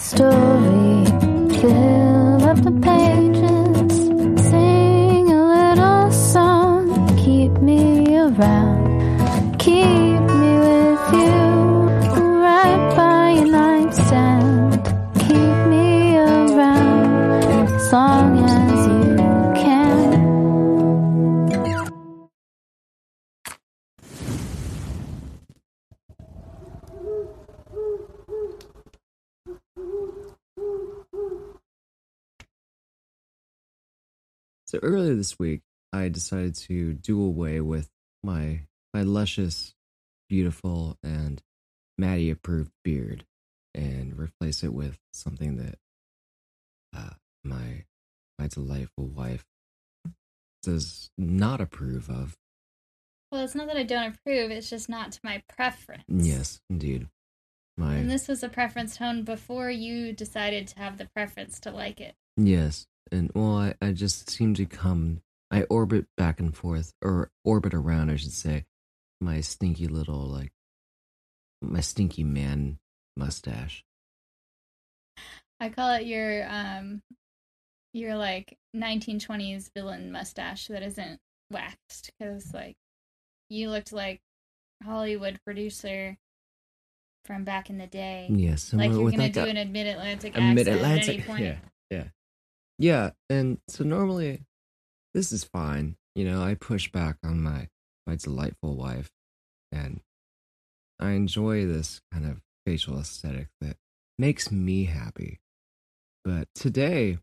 story. So earlier this week, I decided to do away with my my luscious, beautiful, and Maddie approved beard, and replace it with something that uh, my my delightful wife does not approve of. Well, it's not that I don't approve, it's just not to my preference. Yes, indeed. My And this was a preference tone before you decided to have the preference to like it. Yes, and well, I, I just seem to come. I orbit back and forth, or orbit around, I should say. My stinky little like, my stinky man mustache. I call it your um your like 1920s villain mustache that isn't waxed cuz like you looked like Hollywood producer from back in the day. Yes, and like you're going like to do a- an mid-Atlantic a accent mid-Atlantic. at any point. Yeah, yeah, yeah. And so normally, this is fine. You know, I push back on my my delightful wife, and I enjoy this kind of facial aesthetic that makes me happy. But today,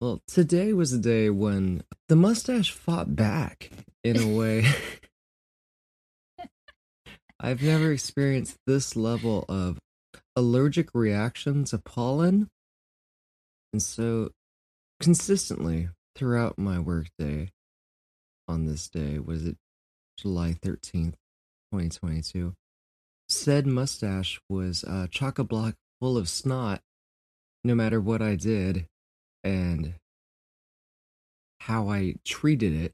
well, today was a day when the mustache fought back in a way. I've never experienced this level of allergic reaction to pollen. And so, consistently throughout my workday on this day, was it July 13th, 2022, said mustache was uh, chock a block full of snot no matter what I did and how I treated it.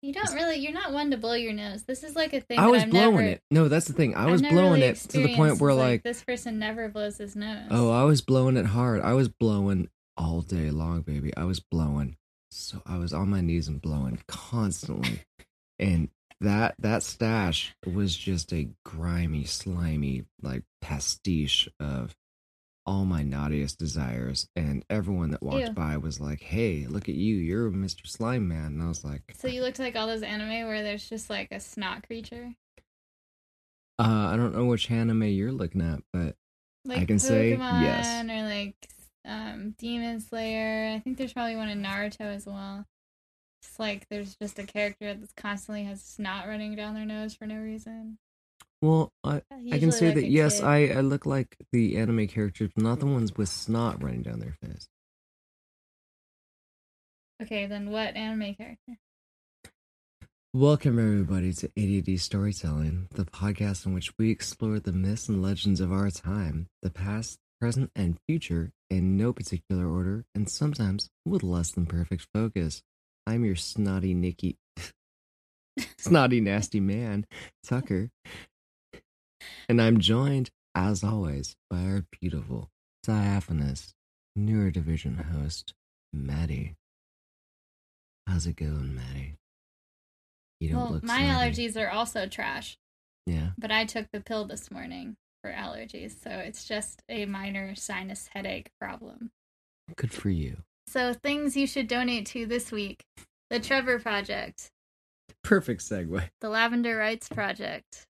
You don't really you're not one to blow your nose. This is like a thing I was I've blowing never, it. No, that's the thing. I was blowing really it to the point where, It's like, this person never blows his nose. Oh, I was blowing it hard. I was blowing all day long, baby. I was blowing. So I was on my knees and blowing constantly. And that that stash was just a grimy, slimy, like pastiche of all my naughtiest desires. And everyone that walked Ew. by was like, Hey, look at you, you're Mr. Slime Man. And I was like, So you looked like all those anime where there's just like a snot creature. uh, I don't know which anime you're looking at, but Like I can say yes. Or like um Demon Slayer. I think there's probably one in Naruto as well. It's like there's just a character that constantly has snot running down their nose for no reason. well, I, I can say like that yes, kid. I, I look like the anime characters, not the ones with snot running down their face. Okay, then what anime character? Welcome everybody to ADD Storytelling, the podcast in which we explore the myths and legends of our time, the past, present, and future in no particular order, and sometimes with less than perfect focus. I'm your snotty Nicky, snotty nasty man, Tucker, and I'm joined, as always, by our beautiful, diaphanous, neurodivision host, Maddie. How's it going, Maddie? You don't look. Well, look my snotty. allergies are also trash, Yeah. but I took the pill this morning for allergies, so it's just a minor sinus headache problem. Good for you. So things you should donate to this week: the Trevor Project, Perfect segue. the Lavender Rights Project,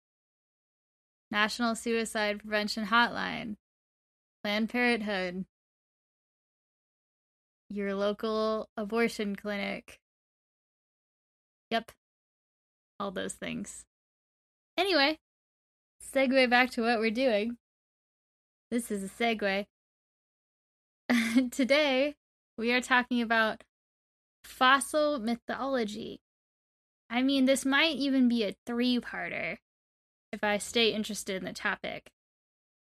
National Suicide Prevention Hotline, Planned Parenthood, your local abortion clinic. Yep, all those things. Anyway, segue back to what we're doing. This is a segue. Today, we are talking about fossil mythology. I mean, this might even be a three parter if I stay interested in the topic.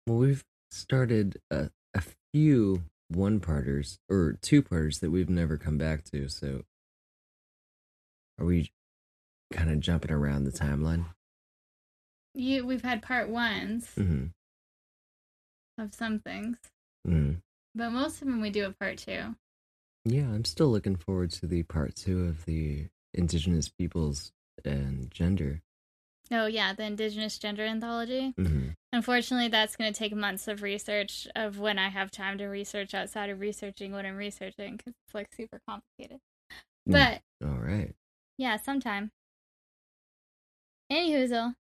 Well, we've started a, a few one parters or two parters that we've never come back to. So, are we kind of jumping around the timeline? You, we've had part ones hmm of some things, Mm. but most of them we do a part two. Yeah, I'm still looking forward to the part two of the indigenous peoples and gender. Oh yeah, the Indigenous Gender Anthology. hmm Unfortunately, that's going to take months of research of when I have time to research outside of researching what I'm researching because it's like super complicated. Mm. But All right. yeah, sometime. Anyhoozle.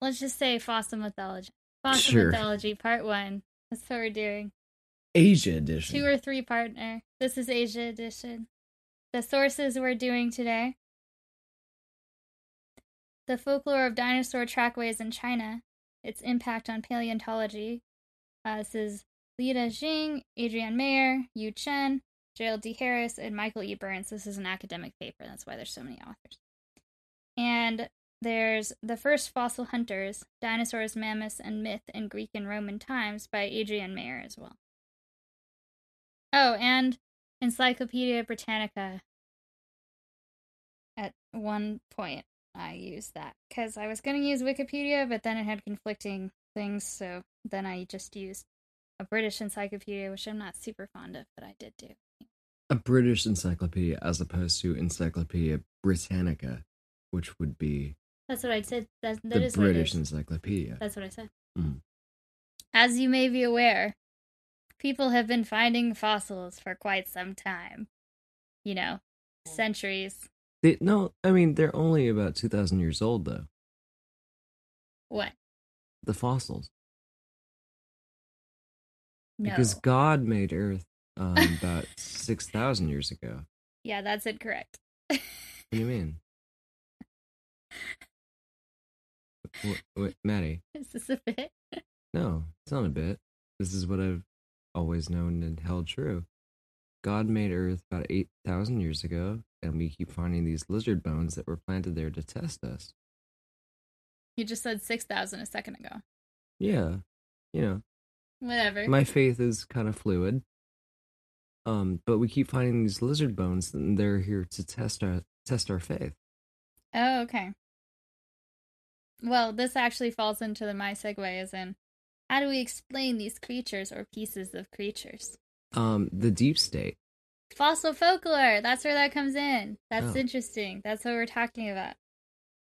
Let's just say fossil mythology. Fossil Sure. mythology, part one. That's what we're doing. Asia edition. Two or three partner. This is Asia edition. The sources we're doing today. The folklore of dinosaur trackways in China. Its impact on paleontology. Uh, this is Lida Xing, Adrienne Mayor, Yu Chen, Jerald D. Harris, and Michael E. Burns. This is an academic paper. That's why there's so many authors. And there's The First Fossil Hunters Dinosaurs, Mammoths, and Myth in Greek and Roman Times by Adrienne Mayor as well. Oh, and Encyclopedia Britannica. At one point, I used that because I was going to use Wikipedia, but then it had conflicting things, so then I just used a British encyclopedia, which I'm not super fond of, but I did do. a British encyclopedia as opposed to Encyclopedia Britannica, which would be That's what I said. That, that the is British is. encyclopedia. That's what I said. Mhm. As you may be aware, people have been finding fossils for quite some time. You know, centuries. They, no, I mean they're only about two thousand years old though. What? The fossils, No. because God made Earth um, about six thousand years ago. yeah, that's incorrect. What do you mean? What, what, Maddie? is this a bit? No, it's not a bit. This is what I've always known and held true. God made Earth about 8,000 years ago, and we keep finding these lizard bones that were planted there to test us. You just said 6,000 a second ago. Yeah, you know, Whatever. my faith is kind of fluid. Um, but we keep finding these lizard bones, and they're here to test our test our faith. Oh, okay. Well, this actually falls into the my segue as in how do we explain these creatures or pieces of creatures? Um, the deep state. Fossil folklore, that's where that comes in. That's Oh. interesting. That's what we're talking about.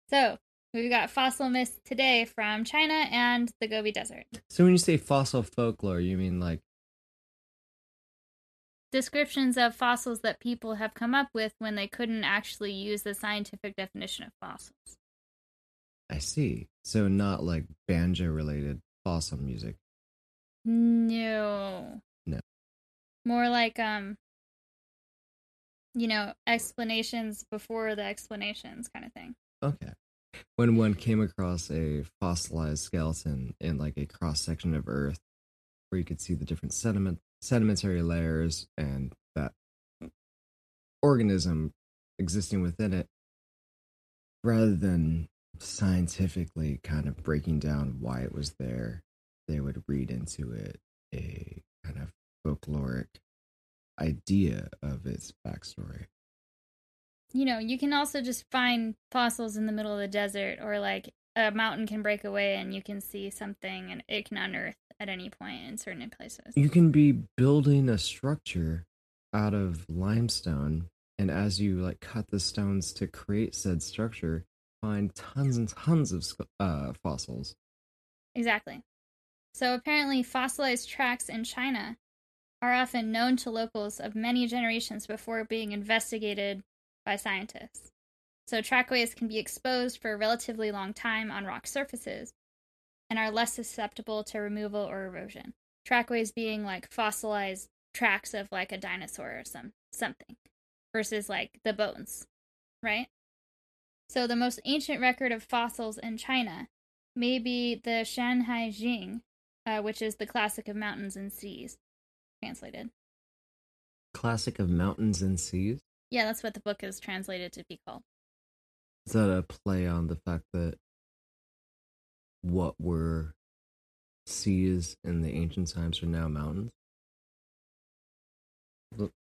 So, we've got fossil myths today from China and the Gobi Desert. So when you say fossil folklore, you mean like Descriptions of fossils that people have come up with when they couldn't actually use the scientific definition of fossils. See. So not like banjo related fossil music. No. No. More like um you know, explanations before the explanations kind of thing. Okay. When one came across a fossilized skeleton in like a cross section of Earth, where you could see the different sediment sedimentary layers and that organism existing within it, rather than scientifically kind of breaking down why it was there, they would read into it a kind of folkloric idea of its backstory. You know, you can also just find fossils in the middle of the desert or like a mountain can break away and you can see something and it can unearth at any point in certain places. you can be building a structure out of limestone and as you like cut the stones to create said structure find tons and tons of uh, fossils Exactly. So apparently, fossilized tracks in China are often known to locals of many generations before being investigated by scientists. So trackways can be exposed for a relatively long time on rock surfaces and are less susceptible to removal or erosion. Trackways being like fossilized tracks of like a dinosaur or some something versus like the bones, right? So the most ancient record of fossils in China may be the Shanhai Jing, uh, which is the classic of mountains and seas, translated. classic of mountains and seas Yeah, that's what the book is translated to be called. is that a play on the fact that what were seas in the ancient times are now mountains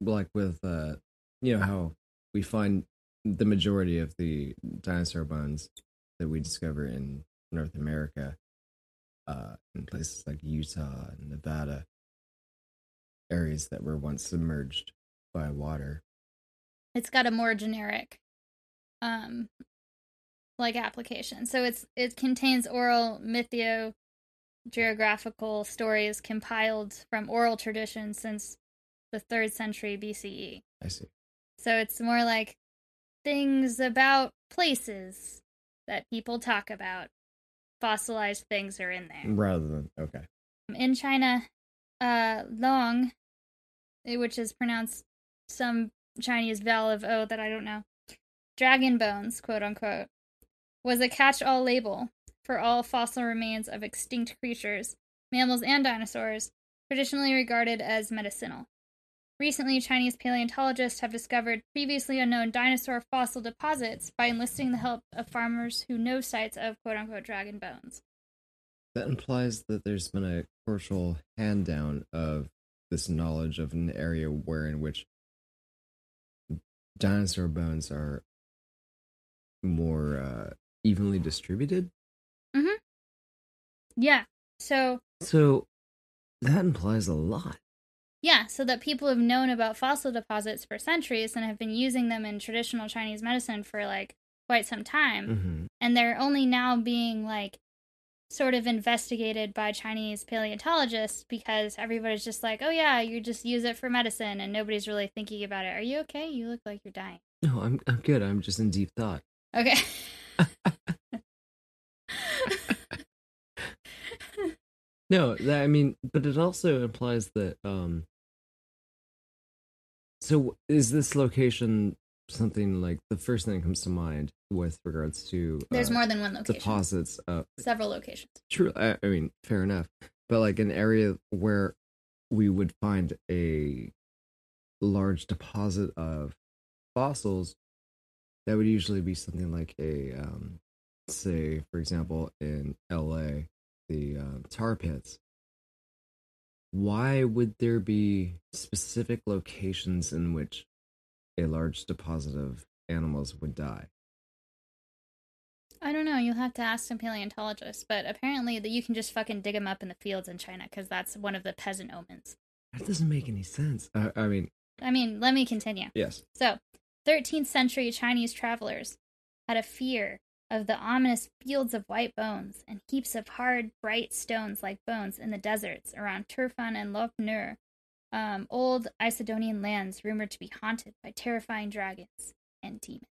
like with uh you know how we find the majority of the dinosaur bones that we discover in north america uh, in places like Utah and Nevada, areas that were once submerged by water. It's got a more generic um like application. So it's it contains oral mythio geographical stories compiled from oral tradition since the 3rd century BCE. I see. So it's more like things about places that people talk about. Fossilized things are in there. Rather than okay. In China, uh, long, eh, which is pronounced some Chinese vowel of O that I don't know, dragon bones, quote unquote, was a catch all label for all fossil remains of extinct creatures, mammals and dinosaurs, traditionally regarded as medicinal. Recently, Chinese paleontologists have discovered previously unknown dinosaur fossil deposits by enlisting the help of farmers who know sites of quote unquote dragon bones. That implies that there's been a cultural hand down of this knowledge of an area where in which dinosaur bones are more uh, evenly distributed. Mm-hmm. Yeah. So, So that implies a lot. Yeah, so that people have known about fossil deposits for centuries and have been using them in traditional Chinese medicine for like quite some time. Mm-hmm. and they're only now being like sort of investigated by Chinese paleontologists because everybody's just like, oh yeah, you just use it for medicine and nobody's really thinking about it. Are you okay? You look like you're dying. No, I'm I'm good. I'm just in deep thought. Okay. No, that, I mean, but it also implies that. um So, is this location something like the first thing that comes to mind with regards to There's uh, more than one location. deposits? Uh, Several locations. true. I, I mean, fair enough, but like an area where we would find a large deposit of fossils, that would usually be something like a, um, say, for example, in L.A the uh, tar pits, why would there be specific locations in which a large deposit of animals would die? I don't know. You'll have to ask some paleontologists, but apparently that you can just fucking dig them up in the fields in China because that's one of the peasant omens. That doesn't make any sense. I, I mean, I mean, let me continue. yes. So, 13th century Chinese travelers had a fear of the ominous fields of white bones and heaps of hard, bright stones like bones in the deserts around Turfan and Lop Nur, um, old Issedonian lands rumored to be haunted by terrifying dragons and demons.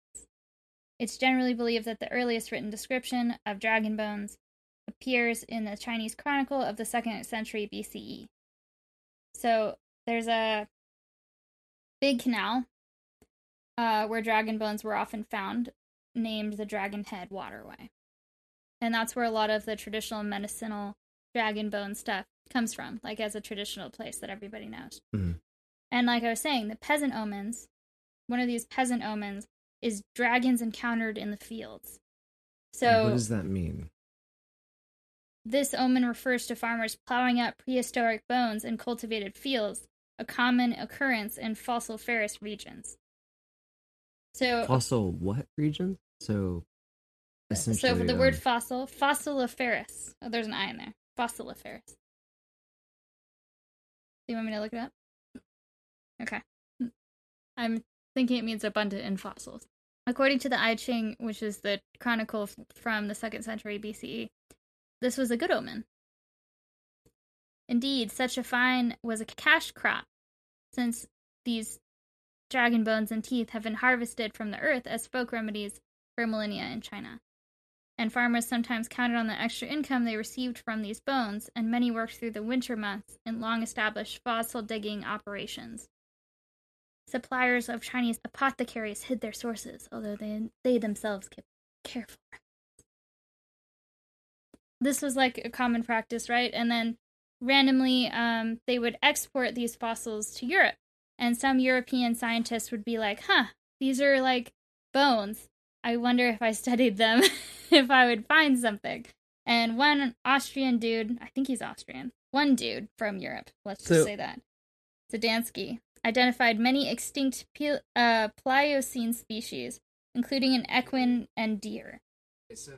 It's generally believed that the earliest written description of dragon bones appears in the Chinese Chronicle of the 2nd century BCE. So, there's a big canal uh, where dragon bones were often found, named the Dragon Head Waterway. And that's where a lot of the traditional medicinal dragon bone stuff comes from, like as a traditional place that everybody knows. Mhm. And like I was saying, the peasant omens, one of these peasant omens is dragons encountered in the fields. So what does that mean? this omen refers to farmers plowing up prehistoric bones in cultivated fields, a common occurrence in fossiliferous regions. So Fossil what region? So, So for the word um, fossil, fossiliferous. Oh, there's an I in there. Fossiliferous. Do you want me to look it up? Okay. I'm thinking it means abundant in fossils. According to the I Ching, which is the chronicle from the second century BCE, this was a good omen. Indeed, such a find was a cash crop, since these dragon bones and teeth have been harvested from the earth as folk remedies for millennia in China. And farmers sometimes counted on the extra income they received from these bones, and many worked through the winter months in long established fossil digging operations. Suppliers of Chinese apothecaries hid their sources, although they, they themselves kept careful. This was like a common practice, right? And then randomly, um, they would export these fossils to Europe. And some European scientists would be like, huh, these are like bones. I wonder if I studied them, if I would find something. And one Austrian dude, I think he's Austrian, one dude from Europe, let's just say that, Zdansky, identified many extinct Pil- uh, Pliocene species, including an equine and deer,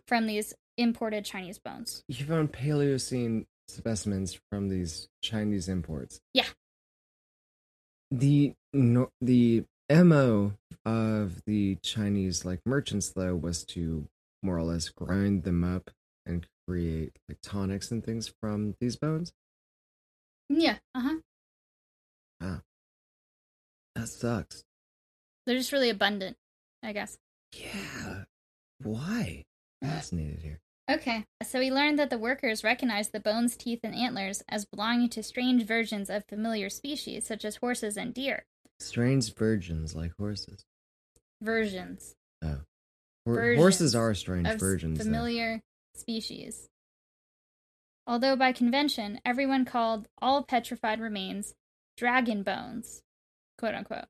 from these imported Chinese bones. You found Paleocene specimens from these Chinese imports. Yeah. The no, the mo of the Chinese like merchants though was to more or less grind them up and create like tonics and things from these bones. Yeah, uh huh. Ah, That sucks. They're just really abundant, I guess. Yeah. Why? Fascinated here. Okay, so we learned that the workers recognized the bones, teeth, and antlers as belonging to strange versions of familiar species, such as horses and deer. Strange virgins like horses. Versions Oh. Versions horses are strange of though. familiar species. Although by convention, everyone called all petrified remains dragon bones, quote unquote.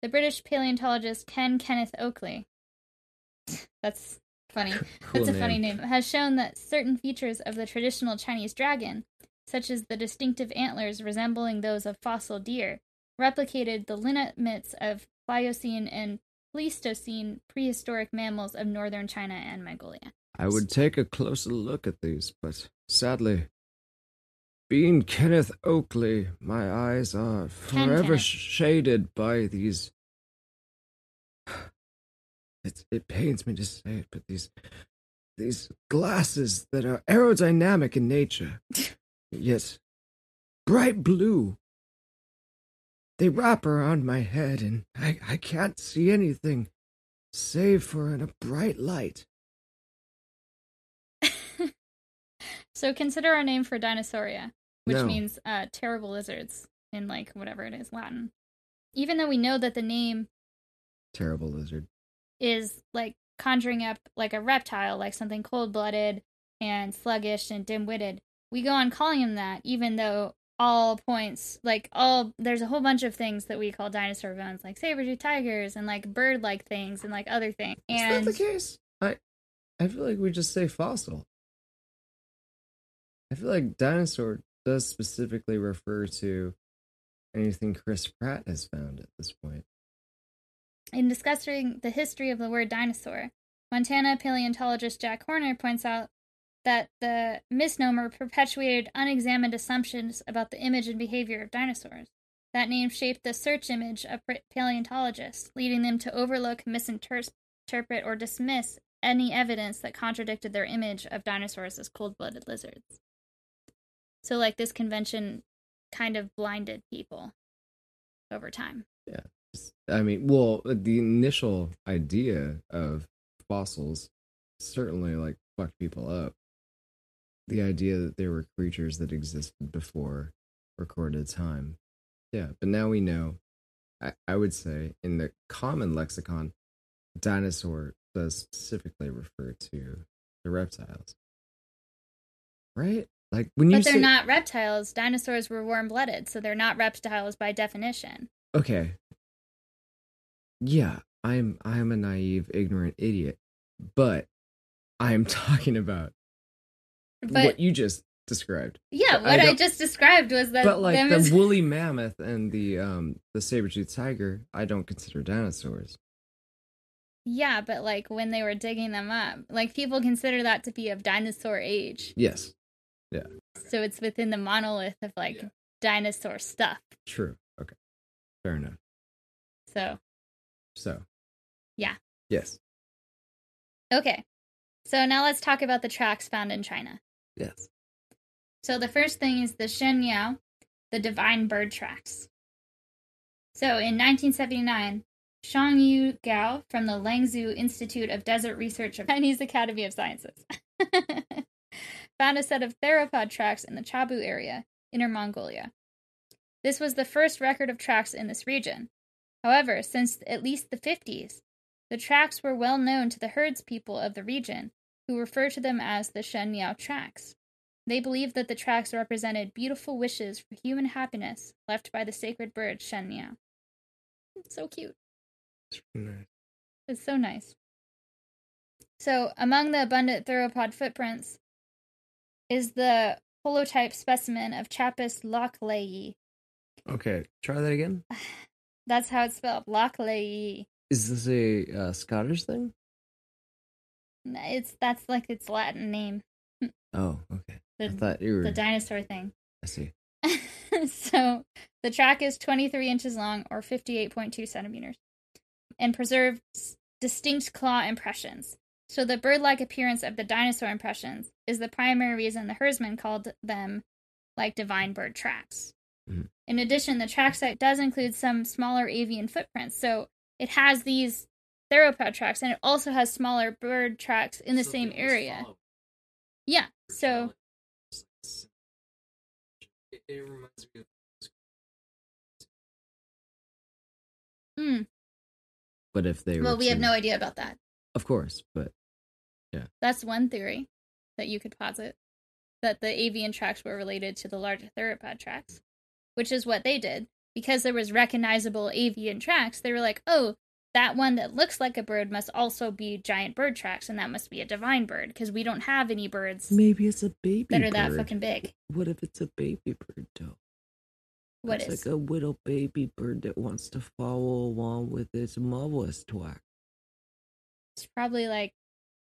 The British paleontologist Ken Kenneth Oakley, that's funny, Cool that's a funny name, has shown that certain features of the traditional Chinese dragon, such as the distinctive antlers resembling those of fossil deer, replicated the lineaments of Pliocene and Pleistocene prehistoric mammals of northern China and Mongolia. I would take a closer look at these, but sadly, being Kenneth Oakley, my eyes are forever shaded by these. It, it pains me to say it, but these these glasses that are aerodynamic in nature, yet bright blue. They wrap around my head, and I, I can't see anything save for in a bright light. So consider our name for Dinosauria, which No. means uh, terrible lizards in like whatever it is Latin. Even though we know that the name Terrible lizard. is like conjuring up like a reptile, like something cold-blooded and sluggish and dim-witted, we go on calling him that, even though all points like all there's a whole bunch of things that we call dinosaur bones, like saber-tooth tigers and like bird-like things and like other things. Is that the case? I I feel like we just say fossil. I feel like dinosaur does specifically refer to anything Chris Pratt has found at this point. In discussing the history of the word dinosaur, Montana paleontologist Jack Horner points out that the misnomer perpetuated unexamined assumptions about the image and behavior of dinosaurs. That name shaped the search image of paleontologists, leading them to overlook, misinterpret, or dismiss any evidence that contradicted their image of dinosaurs as cold blooded lizards. So, like, this convention kind of blinded people over time. Yeah. I mean, well, the initial idea of fossils certainly like fucked people up. The idea that there were creatures that existed before recorded time. Yeah, but now we know. I, I would say in the common lexicon, dinosaur does specifically refer to the reptiles. Right? Like when you But they're say, not reptiles. Dinosaurs were warm blooded, so they're not reptiles by definition. okay yeah i'm i'm a naive ignorant idiot but i'm talking about But what you just described yeah, but I what I, just described was that but like the as- woolly mammoth and the um the saber-toothed tiger i don't consider dinosaurs yeah, but like when they were digging them up, like people consider that to be of dinosaur age. yes Yeah. So it's within the monolith of like Yeah. dinosaur stuff. true okay fair enough So so Yeah. yes okay. So now let's talk about the tracks found in China. Yes So the first thing is the Shen Yao, the divine bird tracks. So in 1979, Shang Yu Gao from the Lanzhou Institute of Desert Research of Chinese Academy of Sciences found a set of theropod tracks in the Chabu area, Inner Mongolia. This was the first record of tracks in this region. However, since at least the 50s, the tracks were well known to the herds people of the region, who refer to them as the Shen Yao tracks. They believed that the tracks represented beautiful wishes for human happiness left by the sacred bird Shen Yao. It's so cute. It's nice. It's so nice. So, among the abundant theropod footprints is the holotype specimen of Chapus lockleyi. okay try that again That's how it's spelled, lockleyi. is this a uh, scottish thing It's that's like its Latin name, Oh, okay. I the thought you were. the dinosaur thing. I see. so the track is 23 inches long or 58.2 centimeters and preserves distinct claw impressions. So the bird-like appearance of the dinosaur impressions is the primary reason the herdsman called them like divine bird tracks. Mhm. In addition, the track site does include some smaller avian footprints. So it has these theropod tracks and it also has smaller bird tracks in the same area. Yeah. So It, it reminds me of. mm, But if they were. well, we have no idea about that. Of course, but yeah, That's one theory that you could posit that the avian tracks were related to the larger theropod tracks, which is what they did. Because there was recognizable avian tracks, they were like, oh, that one that looks like a bird must also be giant bird tracks, and that must be a divine bird, because we don't have any birds maybe it's a baby that are bird. that fucking big. What if it's a baby bird though? What it's is? like a little baby bird that wants to follow along with its mother's twack. It's probably like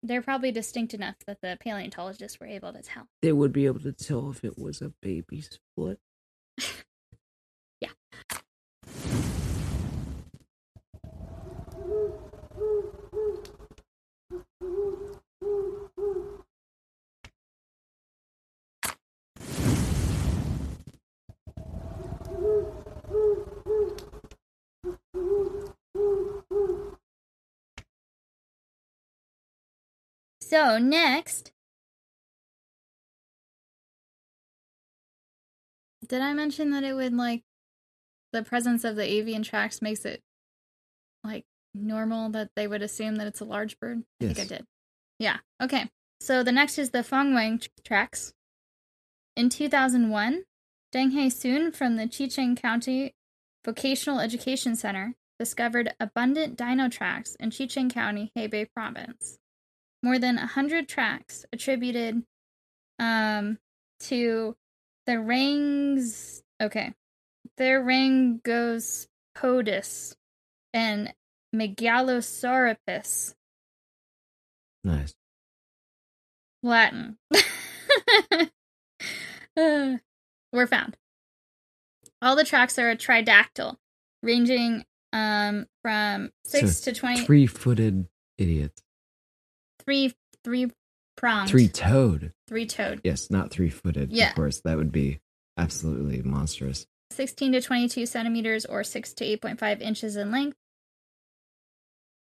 they're probably distinct enough that the paleontologists were able to tell. They would be able to tell if it was a baby's foot. So next, did I mention that it would like the presence of the avian tracks makes it like normal that they would assume that it's a large bird? I think I did. Yeah. Okay. So the next is the Fengwang tracks. In 2001, Deng He Sun from the Chicheng County Vocational Education Center discovered abundant dino tracks in Chicheng County, Hebei Province. More than 100 tracks attributed um, to the rings. Okay. The Rangospodus and Megalosauripus Nice. Latin. Uh, were found. All the tracks are a tridactyl, ranging um from six So to Three-footed idiots. Three three pronged Three toed. three toed. Yes, not three footed. Yeah. Of course, that would be absolutely monstrous. 16 to 22 centimeters or 6 to 8.5 inches in length.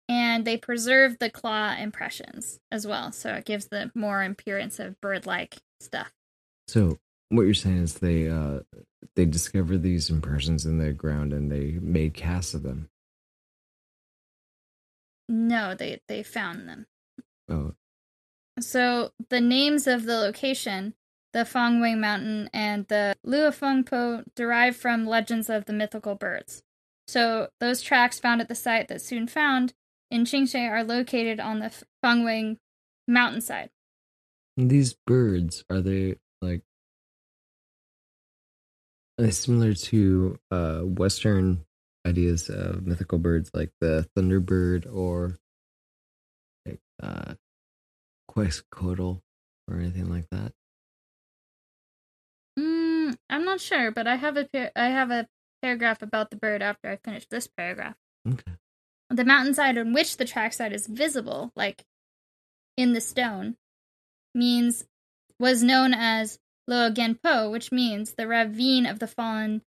And they preserve the claw impressions as well, so it gives the more appearance of bird like stuff. So what you're saying is they uh they discovered these impressions in the ground and they made casts of them. No, they, they found them. Oh, So the names of the location, the Fangwei Mountain and the Luofengpo, derive from legends of the mythical birds. So those tracks found at the site that Sun found in Qingshe are located on the Fangwei mountainside. and these birds are they like similar to uh Western ideas of mythical birds like the thunderbird or uh Quetzalcoatl or anything like that? Mm, I'm not sure, but I have a par- I have a paragraph about the bird after I finish this paragraph. Okay. The mountainside on which the trackside is visible, like in the stone, means was known as Luofengpo, which means the ravine of the fallen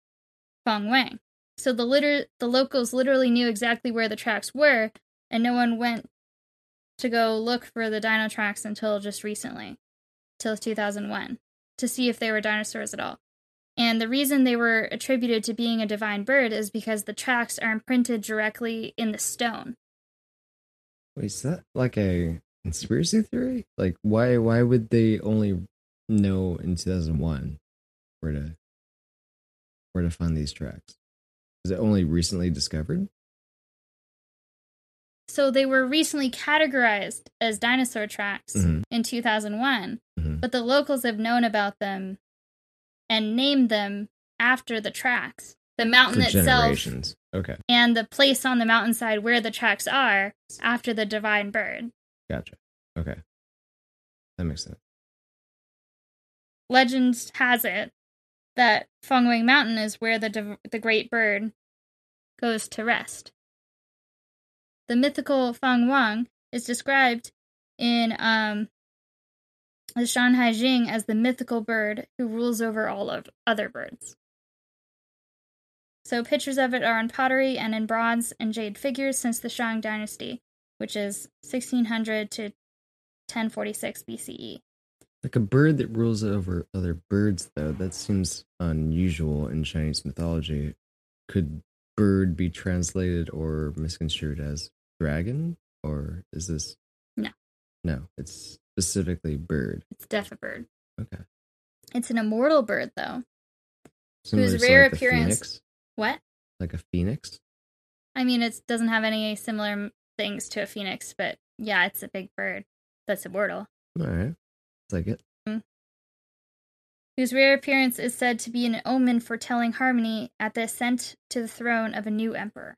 Feng Wang. So the liter- the locals literally knew exactly where the tracks were, and no one went to go look for the dino tracks until just recently, till 2001, to see if they were dinosaurs at all. And the reason they were attributed to being a divine bird is because the tracks are imprinted directly in the stone. Wait, is that like a conspiracy theory? Like why why would they only know in 2001 where to where to find these tracks? Was it only recently discovered? So they were recently categorized as dinosaur tracks Mhm. in 2001, Mhm. but the locals have known about them and named them after the tracks. The mountain For itself. Okay, and the place on the mountainside where the tracks are after the divine bird. gotcha. Okay. That makes sense. Legend has it that Fengwang Mountain is where the div- the great bird goes to rest. The mythical Feng Wang is described in um, the Shanhai Jing as the mythical bird who rules over all of other birds. So pictures of it are in pottery and in bronze and jade figures since the Shang dynasty, which is 1600 to 1046 BCE. Like a bird that rules over other birds, though, that seems unusual in Chinese mythology. Could bird be translated or misconstrued as dragon? Or is this. No. No, it's specifically bird. It's def a bird. Okay. It's an immortal bird, though. Similar Whose to, rare like, the appearance- phoenix? What? Like a phoenix? I mean, it doesn't have any similar things to a phoenix, but yeah, it's a big bird that's immortal. All right. It's like it. Mm. whose rare appearance is said to be an omen foretelling harmony at the ascent to the throne of a new emperor.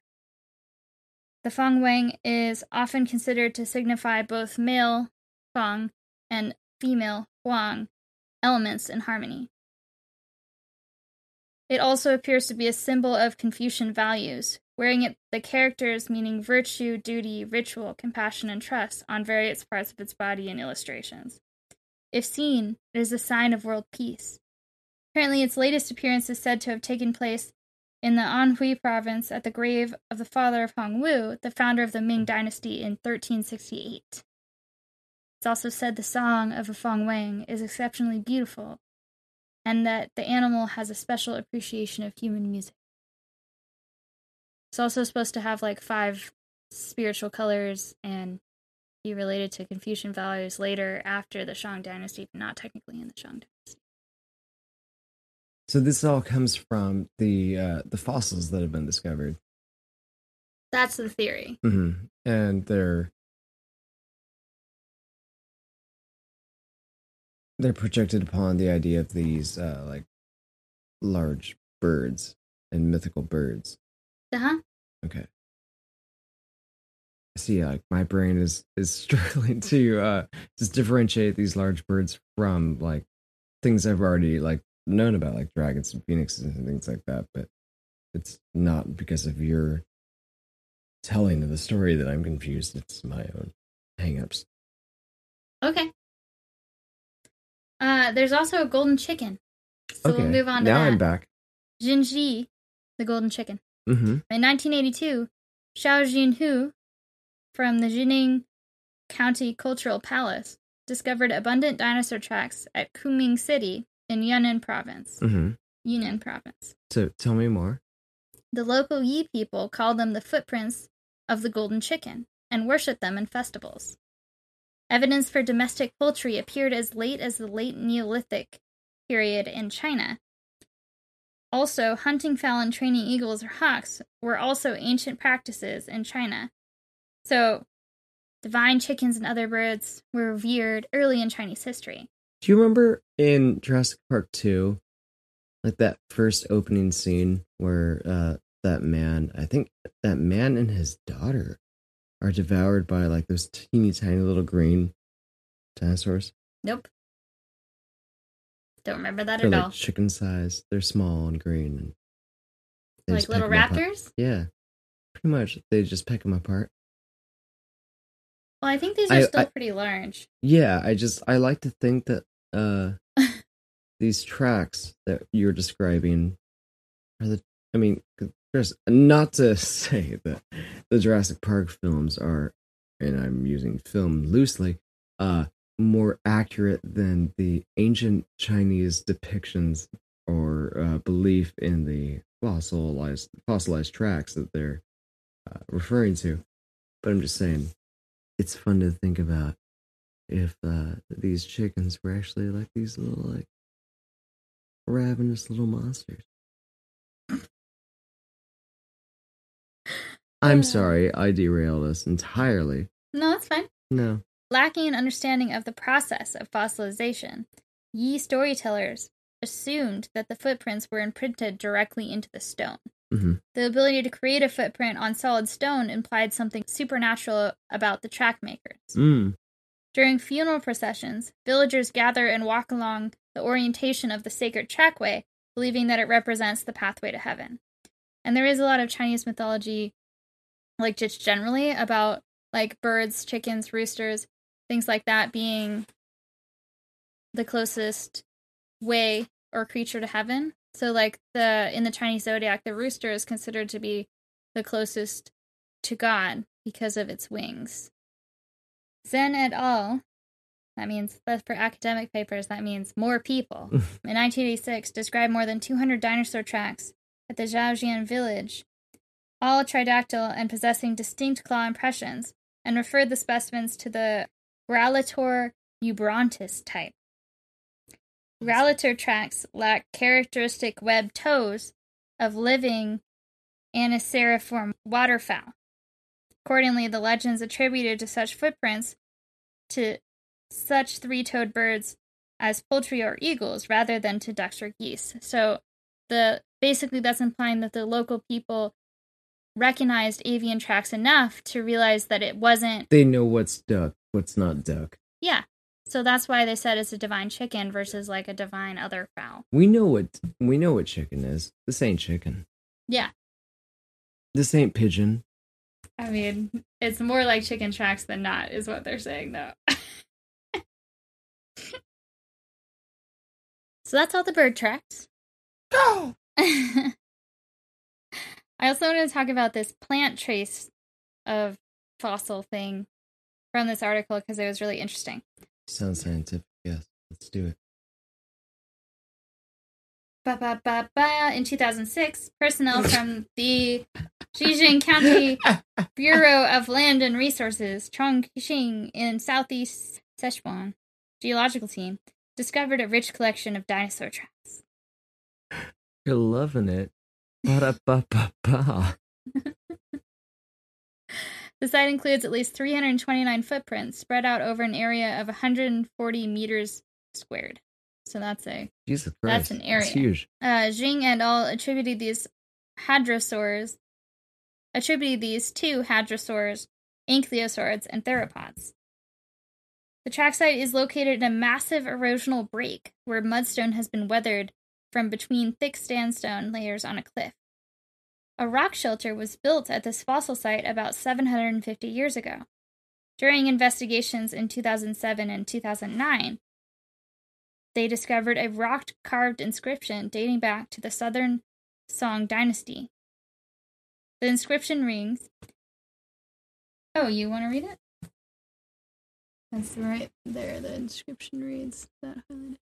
The Feng Wang is often considered to signify both male Feng and female Huang elements in harmony. It also appears to be a symbol of Confucian values, wearing it the characters meaning virtue, duty, ritual, compassion, and trust on various parts of its body in illustrations. If seen, it is a sign of world peace. Apparently, its latest appearance is said to have taken place in the Anhui province at the grave of the father of Hong Wu, the founder of the Ming dynasty in 1368. It's also said the song of a Feng Wang is exceptionally beautiful, and that the animal has a special appreciation of human music. It's also supposed to have like five spiritual colors and be related to Confucian values later after the Shang dynasty, but not technically in the Shang dynasty. So this all comes from the uh, the fossils that have been discovered. That's the theory. hmm And they're they're projected upon the idea of these uh, like large birds and mythical birds. Uh huh. Okay. See, like my brain is is struggling to uh just differentiate these large birds from like things I've already like known about, like dragons and phoenixes and things like that. But it's not because of your telling of the story that I'm confused. It's my own hangups. Okay. Uh, there's also a golden chicken. So okay, we'll move on to now that. I'm back. Jinji, the golden chicken. Mm-hmm. In 1982, Xiao Jinhu from the Jining County Cultural Palace discovered abundant dinosaur tracks at Kunming City in Yunnan Province. Mm-hmm. Yunnan Province. So tell me more. The local Yi people call them the footprints of the golden chicken and worship them in festivals. Evidence for domestic poultry appeared as late as the late Neolithic period in China. Also, hunting fowl and training eagles or hawks were also ancient practices in China. So, divine chickens and other birds were revered early in Chinese history. Do you remember in Jurassic Park 2, like that first opening scene where uh that man, I think that man and his daughter are devoured by like those teeny tiny little green dinosaurs? Nope. Don't remember that They're at like all. chicken size. They're small and green. And Like little peck 'em apart. raptors? Yeah, pretty much. They just peck them apart. Well, I think these are I- still I- pretty large. Yeah, I just I like to think that uh these tracks that you're describing are the I mean there's not to say that the Jurassic Park films are and I'm using film loosely uh more accurate than the ancient Chinese depictions or uh, belief in the fossilized fossilized tracks that they're uh, referring to. But I'm just saying it's fun to think about if uh, these chickens were actually like these little like ravenous little monsters. I'm Uh. sorry, I derailed us entirely. No, that's fine. No. Lacking an understanding of the process of fossilization, Yi storytellers assumed that the footprints were imprinted directly into the stone. Hmm The ability to create a footprint on solid stone implied something supernatural about the track makers. Mm. During funeral processions, villagers gather and walk along the orientation of the sacred trackway, believing that it represents the pathway to heaven. And there is a lot of Chinese mythology, like just generally, about like birds, chickens, roosters, things like that being the closest way or creature to heaven. So like the in the Chinese zodiac, the rooster is considered to be the closest to God because of its wings. Zhen et al. That means for academic papers. That means more people. in 1986, described more than 200 dinosaur tracks at the Zhaojian village, all tridactyl and possessing distinct claw impressions, and referred the specimens to the Grallator Eubrontes type. Grallator tracks lack characteristic webbed toes of living anseriform waterfowl. Accordingly, the legends attributed to such footprints to such three toed birds as poultry or eagles rather than to ducks or geese. So the basically that's implying that the local people recognized avian tracks enough to realize that it wasn't They know what's duck, what's not duck. yeah. So that's why they said it's a divine chicken versus like a divine other fowl. We know what we know what chicken is. This ain't chicken. Yeah. This ain't pigeon. I mean, it's more like chicken tracks than not, is what they're saying, though. so that's all the bird tracks. Go. I also wanted to talk about this plant trace of fossil thing from this article because it was really interesting. Sounds scientific. Yes, let's do it. Ba, ba, ba, ba. In 2006, personnel from the Qijiang County Bureau of Land and Resources, Chongqing, in southeast Sichuan geological team, discovered a rich collection of dinosaur tracks. You're loving it. Ba-da-ba-ba-ba. The site includes at least 329 footprints spread out over an area of 140 meters squared. So that's a Jesus That's an area. It's huge. uh, Xing and al. attributed these hadrosaurs, attributed these to hadrosaurs, ankylosaurs, and theropods. The track site is located in a massive erosional break where mudstone has been weathered from between thick sandstone layers on a cliff. A rock shelter was built at this fossil site about 750 years ago. During investigations in 2007 and 2009, they discovered a rock carved inscription dating back to the Southern Song Dynasty. The inscription reads Oh, you want to read it? That's right there. The inscription reads that highlighted.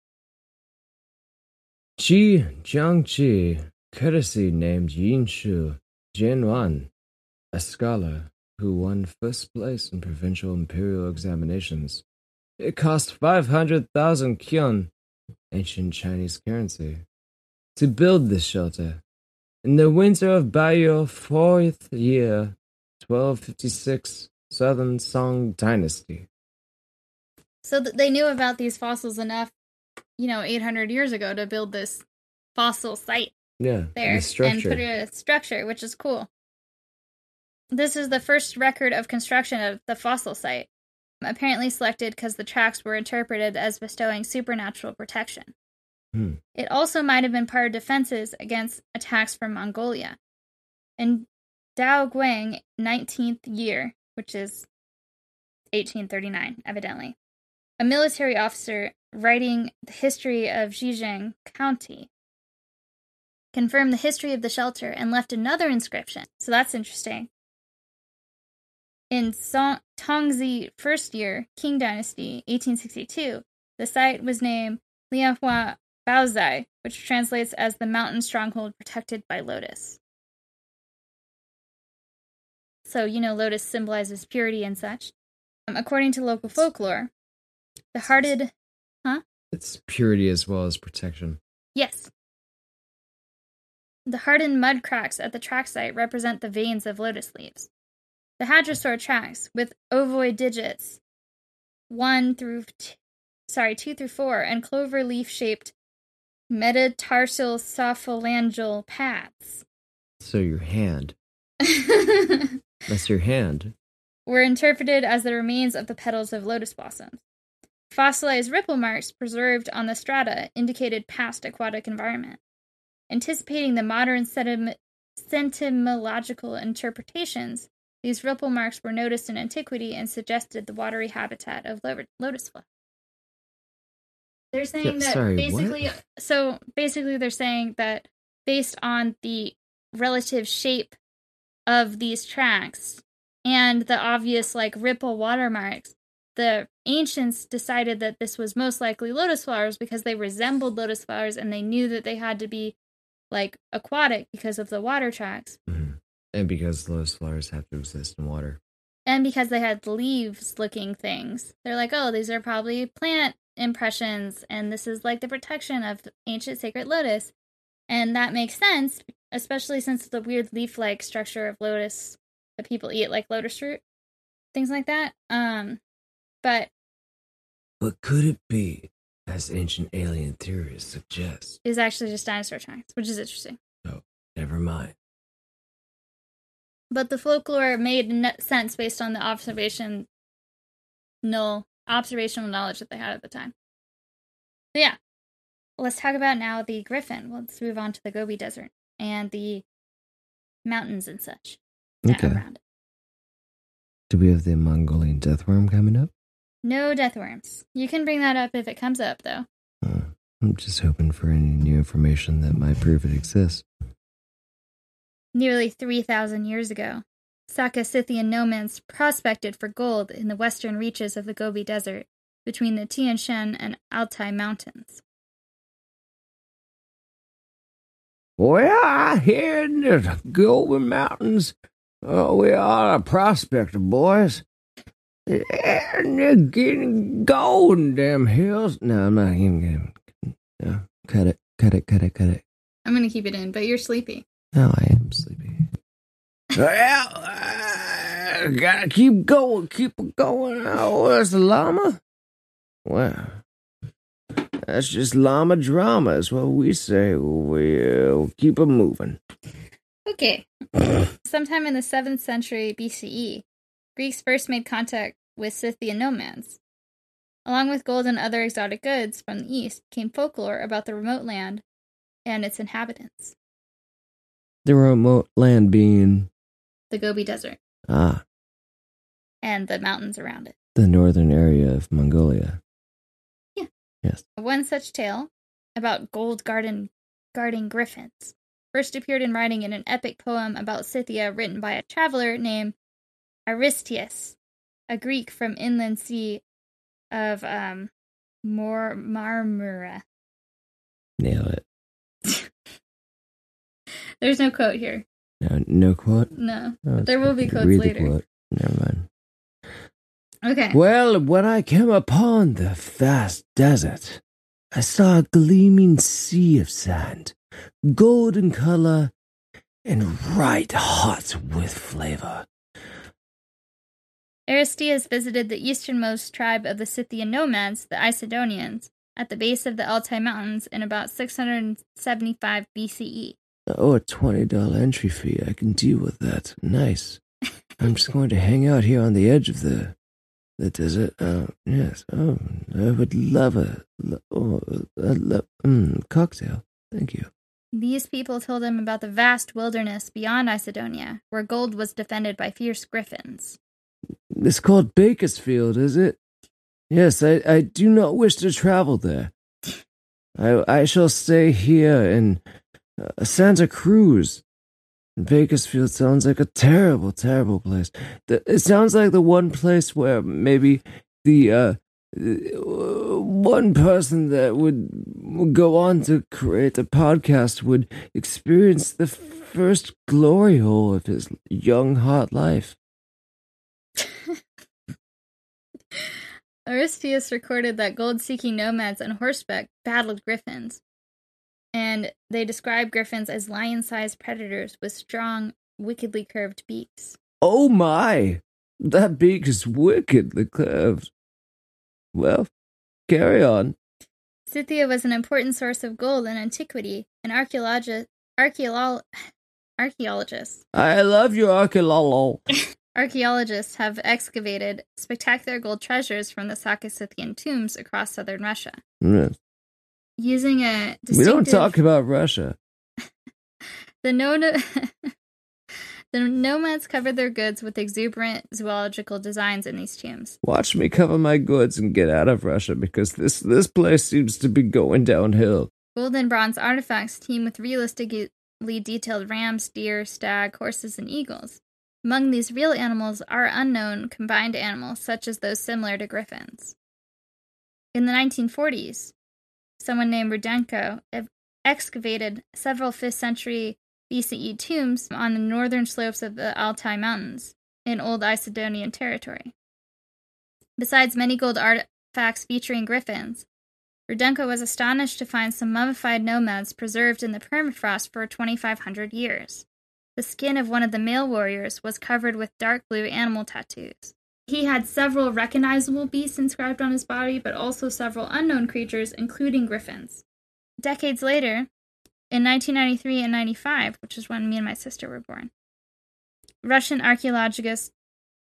Ji Jiangji, courtesy named Yinshu Jianwan, a scholar who won first place in provincial imperial examinations. It cost 500,000 kyun, ancient Chinese currency, to build this shelter. In the winter of Baoyou fourth year, 1256, Southern Song Dynasty. So th- they knew about these fossils enough, you know, 800 years ago to build this fossil site Yeah, there the and put a structure, which is cool. This is the first record of construction of the fossil site, apparently selected because the tracks were interpreted as bestowing supernatural protection. Hmm. It also might have been part of defenses against attacks from Mongolia. In Dao Guang, 19th year, which is 1839, evidently, a military officer writing the history of Qijiang County confirmed the history of the shelter and left another inscription. So that's interesting. In Song- Tongzhi First Year, Qing Dynasty, 1862, the site was named Lianhua Baozai, which translates as the mountain stronghold protected by lotus. So, you know, lotus symbolizes purity and such. Um, according to local folklore, the hearted. Huh? It's purity as well as protection. Yes. The hardened mud cracks at the track site represent the veins of lotus leaves. The hadrosaur tracks, with ovoid digits, one through, t- sorry, two through four, and clover leaf-shaped metatarsophalangeal pads. So your hand. That's your hand. were interpreted as the remains of the petals of lotus blossoms. Fossilized ripple marks preserved on the strata indicated past aquatic environment. Anticipating the modern sedimentological interpretations, these ripple marks were noticed in antiquity and suggested the watery habitat of lo- lotus flower. They're saying Yeah, that sorry, basically, what? so basically, they're saying that based on the relative shape of these tracks and the obvious like ripple watermarks, the ancients decided that this was most likely lotus flowers because they resembled lotus flowers and they knew that they had to be like aquatic because of the water tracks Mhm. And because lotus flowers have to exist in water. and because they had leaves looking things. They're like, oh, these are probably plant impressions and this is like the protection of ancient sacred lotus. And that makes sense, especially since the weird leaf like structure of lotus that people eat, like lotus root, things like that. Um, but But could it be, as ancient alien theories suggest? is actually just dinosaur tracks, which is interesting. Oh, never mind. But the folklore made n- sense based on the observation, no observational knowledge that they had at the time. So yeah, let's talk about now the griffin. Let's move on to the Gobi Desert and the mountains and such Okay. around it. Do we have the Mongolian death worm coming up? No death worms. You can bring that up if it comes up, though. Uh, I'm just hoping for any new information that might prove it exists. Nearly 3,000 years ago, Saka Scythian nomads prospected for gold in the western reaches of the Gobi Desert between the Tian Shan and Altai Mountains. Well, here in the Gobi Mountains, uh, we are a prospector, boys. And gold in them hills. No, I'm not even gonna. No, cut it, cut it, cut it, cut it. I'm to keep it in, but you're sleepy. No, I am sleepy. Well, uh, gotta keep going, keep going. Oh, where's the llama? Well, that's just llama drama, is what we say. We'll keep it moving. Okay. Sometime in the 7th century BCE, Greeks first made contact with Scythian nomads. Along with gold and other exotic goods from the east came folklore about the remote land and its inhabitants, The remote land being the Gobi Desert, ah and the mountains around it. the northern area of Mongolia. Yeah. Yes. One such tale about gold garden guarding griffins first appeared in writing in an epic poem about Scythia written by a traveler named Aristeas, a Greek from inland sea of um, Mor- Marmara. Nail it. There's no quote here. No, no quote. No. Oh, There will be quotes later. Quote. Never mind. Okay. Well, when I came upon the vast desert, I saw a gleaming sea of sand, golden color, and right hot with flavor. Aristeas visited the easternmost tribe of the Scythian nomads, the Issedonians, at the base of the Altai Mountains in about 675 BCE. Oh, a twenty dollar entry fee. I can deal with that. Nice. I'm just going to hang out here on the edge of the the desert. Uh, yes. Oh, I would love a, oh, a lo- mm, cocktail. Thank you. These people told him about the vast wilderness beyond Issedonia, where gold was defended by fierce griffins. It's called Bakersfield, is it? Yes, I, I do not wish to travel there. I I shall stay here in uh, Santa Cruz. Bakersfield sounds like a terrible, terrible place. The, it sounds like the one place where maybe the uh, uh, one person that would, would go on to create a podcast would experience the first glory hole of his young, hot life. Aristeas recorded that gold seeking nomads on horseback battled griffins, and they describe griffins as lion sized predators with strong, wickedly curved beaks. Oh my! That beak is wickedly curved. Well, carry on. Scythia was an important source of gold in antiquity, and archaeologi- archaeolo- archaeologists I love your archaeology. Archaeologists have excavated spectacular gold treasures from the Saka-Scythian tombs across southern Russia. Using a We don't talk about Russia. The no- the nomads covered their goods with exuberant zoological designs in these tombs. Watch me cover my goods and get out of Russia because this this place seems to be going downhill. Gold and bronze artifacts teem with realistically detailed rams, deer, stag, horses, and eagles. Among these real animals are unknown combined animals, such as those similar to griffins. In the 1940s, someone named Rudenko excavated several 5th century BCE tombs on the northern slopes of the Altai Mountains in Old Issedonian territory. Besides many gold artifacts featuring griffins, Rudenko was astonished to find some mummified nomads preserved in the permafrost for 2,500 years. The skin of one of the male warriors was covered with dark blue animal tattoos. He had several recognizable beasts inscribed on his body, but also several unknown creatures, including griffins. Decades later, in 1993 and 95, which is when me and my sister were born, Russian archaeologist,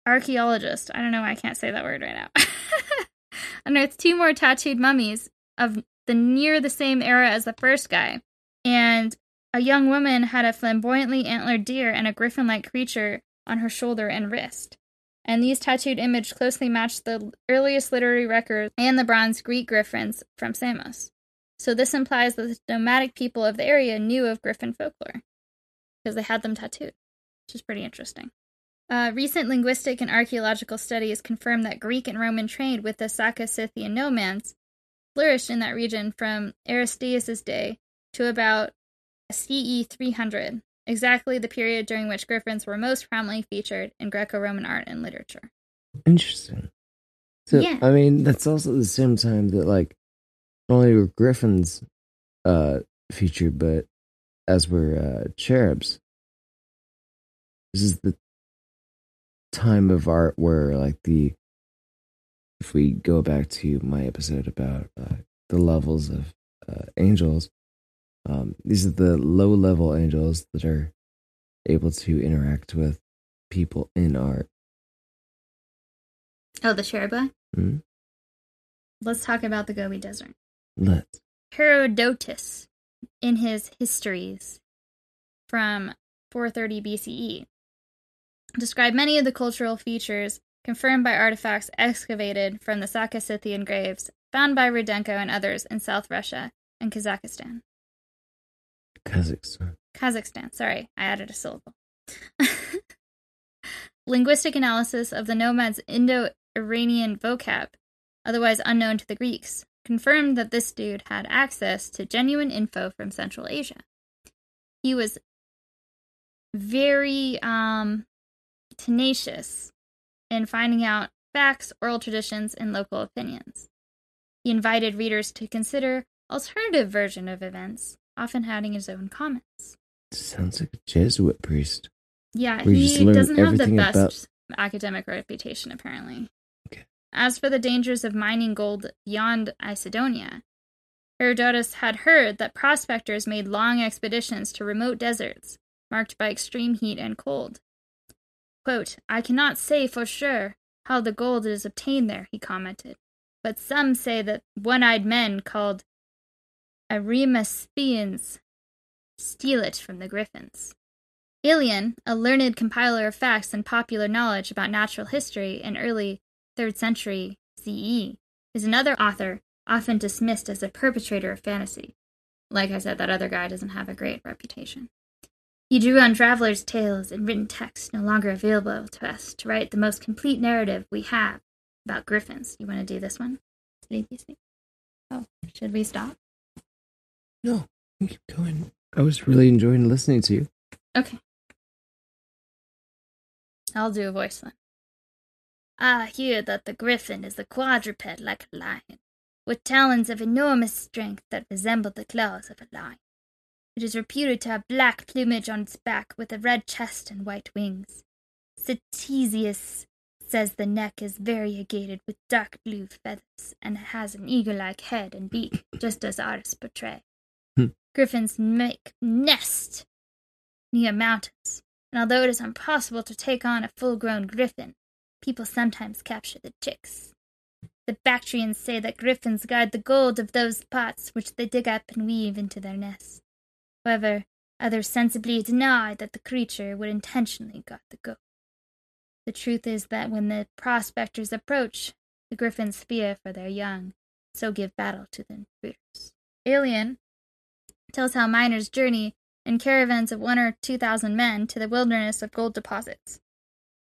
archaeologist, I don't know why I can't say that word right now, unearthed two more tattooed mummies of the near the same era as the first guy. And a young woman had a flamboyantly antlered deer and a griffin like creature on her shoulder and wrist. And these tattooed images closely matched the earliest literary records and the bronze Greek griffins from Samos. So this implies that the nomadic people of the area knew of griffin folklore because they had them tattooed, which is pretty interesting. Uh, recent linguistic and archaeological studies confirm that Greek and Roman trade with the Saka-Scythian nomads flourished in that region from Aristeas' day to about CE 300, exactly the period during which griffins were most prominently featured in Greco-Roman art and literature. Interesting. So Yeah. I mean, that's also the same time that like not only were griffins uh featured, but as were uh cherubs. This is the time of art where like the if we go back to my episode about uh, the levels of uh, angels, um, these are the low level angels that are able to interact with people in art. Oh, the Cherubah? Hmm? Let's talk about the Gobi Desert. Let's. Herodotus, in his Histories from 430 BCE, described many of the cultural features confirmed by artifacts excavated from the Saka-Scythian graves found by Rudenko and others in South Russia and Kazakhstan. Kazakhstan. Kazakhstan, sorry, I added a syllable. Linguistic analysis of the nomads' Indo Iranian vocab, otherwise unknown to the Greeks, confirmed that this dude had access to genuine info from Central Asia. He was very um, tenacious in finding out facts, oral traditions, and local opinions. He invited readers to consider alternative version of events, often adding his own comments. Sounds like a Jesuit priest. Yeah, Where he doesn't have the best about- academic reputation, apparently. Okay. As for the dangers of mining gold beyond Issedonia, Herodotus had heard that prospectors made long expeditions to remote deserts, marked by extreme heat and cold. Quote, I cannot say for sure how the gold is obtained there, he commented, but some say that one eyed men called Arimaspians steal it from the griffins. Aelian, a learned compiler of facts and popular knowledge about natural history in early 3rd century CE, is another author often dismissed as a perpetrator of fantasy. Like I said, that other guy doesn't have a great reputation. He drew on travelers' tales and written texts no longer available to us to write the most complete narrative we have about griffins. You want to do this one? Oh, should we stop? No, keep going. I was really enjoying listening to you. Okay. I'll do a voice then. I hear that the griffin is a quadruped like a lion, with talons of enormous strength that resemble the claws of a lion. It is reputed to have black plumage on its back with a red chest and white wings. Ctesias says the neck is variegated with dark blue feathers and has an eagle-like head and beak, just as artists portray. Griffins make nest near mountains, and although it is impossible to take on a full grown griffin, people sometimes capture the chicks. The Bactrians say that griffins guard the gold of those pots which they dig up and weave into their nests. However, others sensibly deny that the creature would intentionally guard the gold. The truth is that when the prospectors approach, the griffins fear for their young, so give battle to the intruders. Aelian tells how miners journey in caravans of one or two thousand men to the wilderness of gold deposits.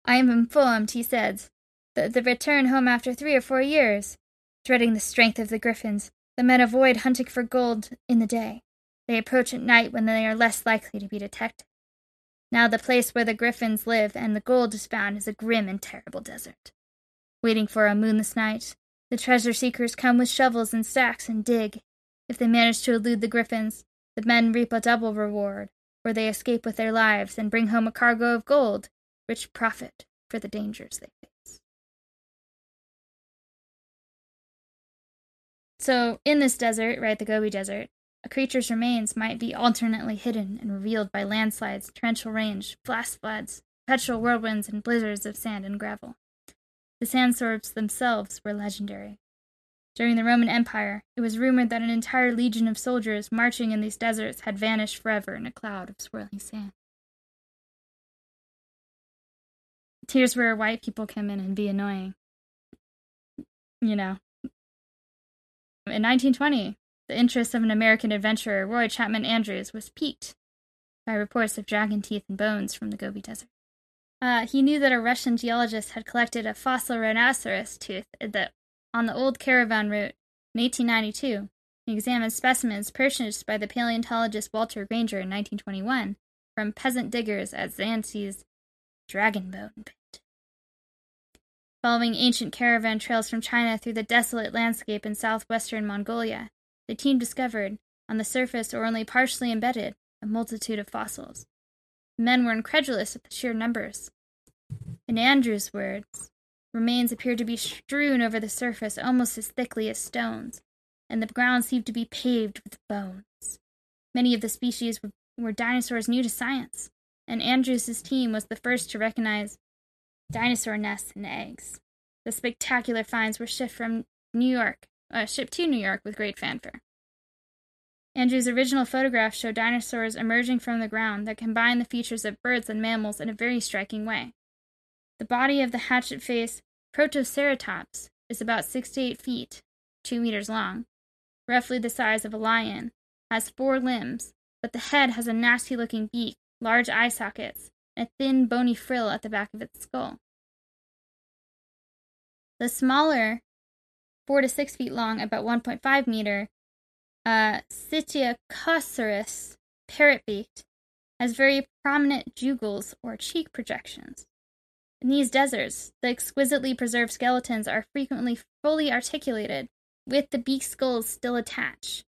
I am informed, he says, that they return home after three or four years. Dreading the strength of the griffins, the men avoid hunting for gold in the day. They approach at night when they are less likely to be detected. Now the place where the griffins live and the gold is found is a grim and terrible desert. Waiting for a moonless night, the treasure seekers come with shovels and stacks and dig. If they manage to elude the griffins, the men reap a double reward, for they escape with their lives and bring home a cargo of gold, rich profit for the dangers they face. So, in this desert, right, the Gobi Desert, a creature's remains might be alternately hidden and revealed by landslides, torrential rains, flash floods, perpetual whirlwinds, and blizzards of sand and gravel. The sandstorms themselves were legendary. During the Roman Empire, it was rumored that an entire legion of soldiers marching in these deserts had vanished forever in a cloud of swirling sand. Here's where white people come in and be annoying. You know. In 1920, the interest of an American adventurer, Roy Chapman Andrews, was piqued by reports of dragon teeth and bones from the Gobi Desert. Uh, he knew that a Russian geologist had collected a fossil rhinoceros tooth the, on the old caravan route in 1892 and examined specimens purchased by the paleontologist Walter Granger in 1921 from peasant diggers at Xanthi's Dragon Bone Pit. Following ancient caravan trails from China through the desolate landscape in southwestern Mongolia, the team discovered, on the surface or only partially embedded, a multitude of fossils. The men were incredulous at the sheer numbers. In Andrew's words, remains appeared to be strewn over the surface almost as thickly as stones, and the ground seemed to be paved with bones. Many of the species were, were dinosaurs new to science, and Andrews' team was the first to recognize dinosaur nests and eggs. The spectacular finds were shipped from New York, uh, shipped to New York with great fanfare. Andrew's original photographs show dinosaurs emerging from the ground that combine the features of birds and mammals in a very striking way. The body of the hatchet face Protoceratops is about 6 to 8 feet, 2 meters long, roughly the size of a lion, has four limbs, but the head has a nasty looking beak, large eye sockets, and a thin bony frill at the back of its skull. The smaller, 4 to 6 feet long, about 1.5 meter, uh, Psittacosaurus parrot-beaked has very prominent jugals or cheek projections. In these deserts, the exquisitely preserved skeletons are frequently fully articulated, with the beak skulls still attached.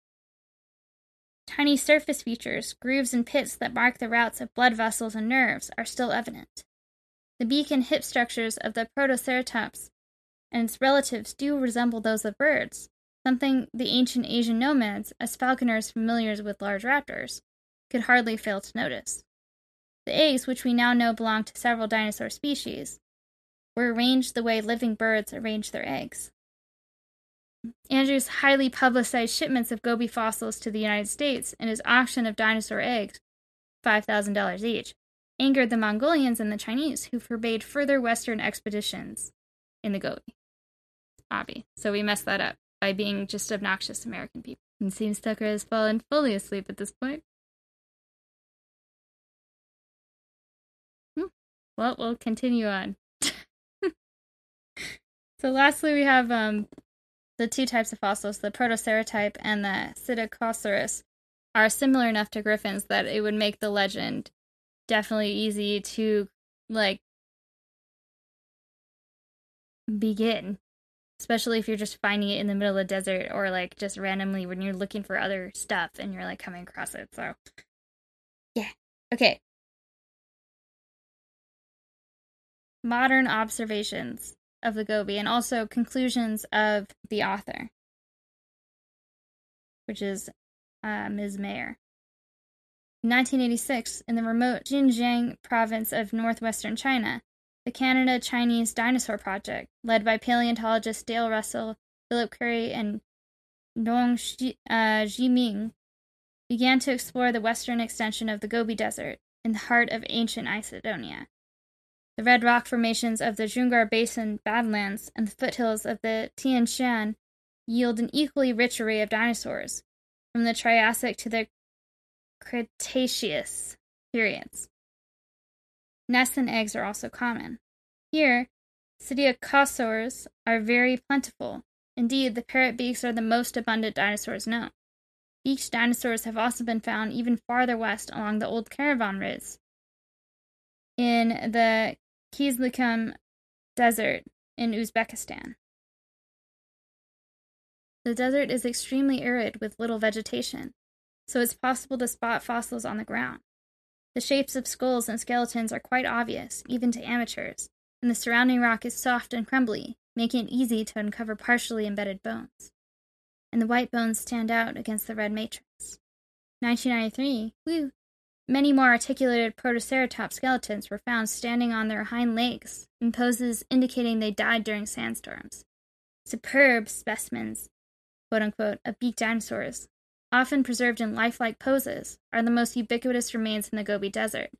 Tiny surface features, grooves and pits that mark the routes of blood vessels and nerves, are still evident. The beak and hip structures of the Protoceratops and its relatives do resemble those of birds, something the ancient Asian nomads, as falconers familiar with large raptors, could hardly fail to notice. The eggs, which we now know belong to several dinosaur species, were arranged the way living birds arrange their eggs. Andrew's highly publicized shipments of Gobi fossils to the United States and his auction of dinosaur eggs, $5,000 each, angered the Mongolians and the Chinese, who forbade further Western expeditions in the Gobi. Obby. So we messed that up by being just obnoxious American people. And seems Tucker has fallen fully asleep at this point. Well, we'll continue on. so, lastly, we have um, the two types of fossils, the Protoceratops and the Psittacosaurus, are similar enough to griffins that it would make the legend definitely easy to like begin especially if you're just finding it in the middle of the desert or like just randomly when you're looking for other stuff and you're like coming across it. So, yeah. Okay. Modern observations of the Gobi and also conclusions of the author, which is uh, Ms. Mayor. In 1986, in the remote Xinjiang province of northwestern China, the Canada Chinese Dinosaur Project, led by paleontologists Dale Russell, Philip Currie, and Dong Shi- uh, Zhiming, began to explore the western extension of the Gobi Desert in the heart of ancient Issedonia. The red rock formations of the Junggar Basin Badlands and the foothills of the Tian Shan yield an equally rich array of dinosaurs, from the Triassic to the Cretaceous periods. Nests and eggs are also common. Here, psittacosaurs are very plentiful. Indeed, the parrot beaks are the most abundant dinosaurs known. Beaked dinosaurs have also been found even farther west along the old caravan routes. In the Kizilkum Desert in Uzbekistan. The desert is extremely arid with little vegetation, so it's possible to spot fossils on the ground. The shapes of skulls and skeletons are quite obvious, even to amateurs, and the surrounding rock is soft and crumbly, making it easy to uncover partially embedded bones. And the white bones stand out against the red matrix. 1993, woo, many more articulated Protoceratops skeletons were found standing on their hind legs in poses indicating they died during sandstorms. Superb specimens, quote unquote, of beaked dinosaurs often preserved in lifelike poses, are the most ubiquitous remains in the Gobi Desert,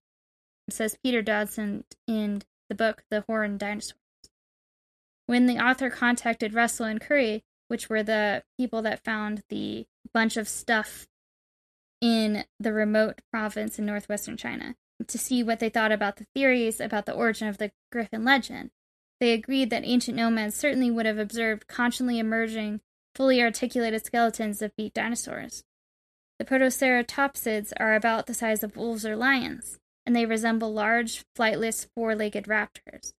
says Peter Dodson in the book The Horned Dinosaurs. When the author contacted Russell and Currie, which were the people that found the bunch of stuff in the remote province in northwestern China, to see what they thought about the theories about the origin of the griffin legend, they agreed that ancient nomads certainly would have observed constantly emerging fully articulated skeletons of beaked dinosaurs. The protoceratopsids are about the size of wolves or lions, and they resemble large, flightless, four legged raptors.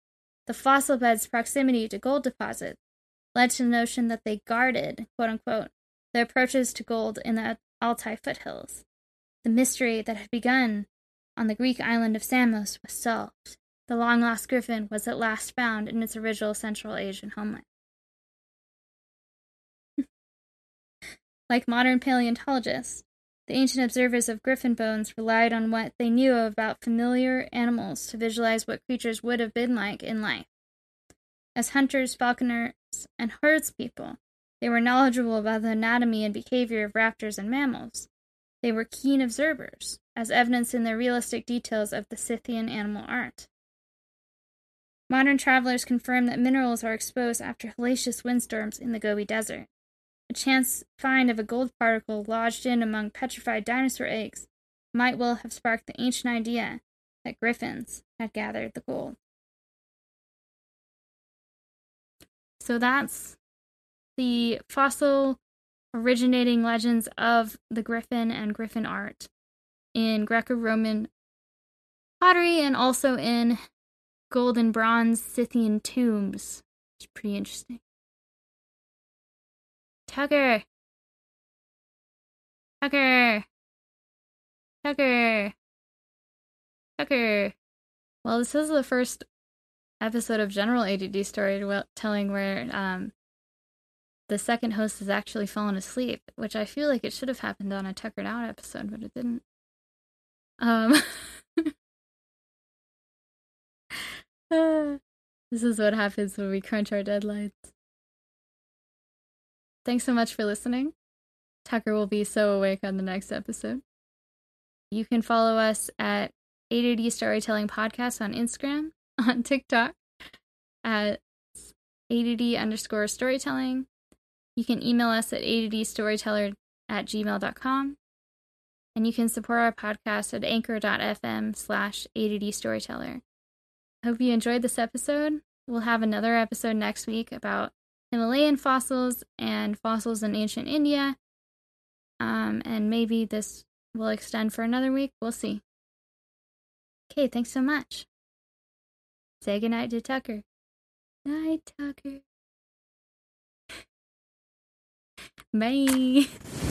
The fossil bed's proximity to gold deposits led to the notion that they guarded, quote unquote, the approaches to gold in the Altai foothills. The mystery that had begun on the Greek island of Samos was solved. The long lost griffin was at last found in its original Central Asian homeland. Like modern paleontologists, the ancient observers of griffin bones relied on what they knew about familiar animals to visualize what creatures would have been like in life. As hunters, falconers, and herdspeople, they were knowledgeable about the anatomy and behavior of raptors and mammals. They were keen observers, as evidenced in their realistic details of the Scythian animal art. Modern travelers confirm that minerals are exposed after hellacious windstorms in the Gobi Desert. A chance find of a gold particle lodged in among petrified dinosaur eggs might well have sparked the ancient idea that griffins had gathered the gold. So that's the fossil originating legends of the griffin and griffin art in Greco Roman pottery and also in gold and bronze Scythian tombs. It's pretty interesting. Tucker. Tucker. Tucker. Tucker. Well, this is the first episode of General ADD storytelling where um, the second host has actually fallen asleep, which I feel like it should have happened on a Tuckered Out episode, but it didn't. Um, this is what happens when we crunch our deadlines. Thanks so much for listening. Tucker will be so awake on the next episode. You can follow us at ADD Storytelling Podcast on Instagram, on TikTok at ADD underscore storytelling. You can email us at addstoryteller at gmail.com. And you can support our podcast at anchor.fm slash ADD storyteller. Hope you enjoyed this episode. We'll have another episode next week about Himalayan fossils and fossils in ancient India. Um, and maybe this will extend for another week. We'll see. Okay, thanks so much. Say goodnight to Tucker. Night, Tucker. Bye.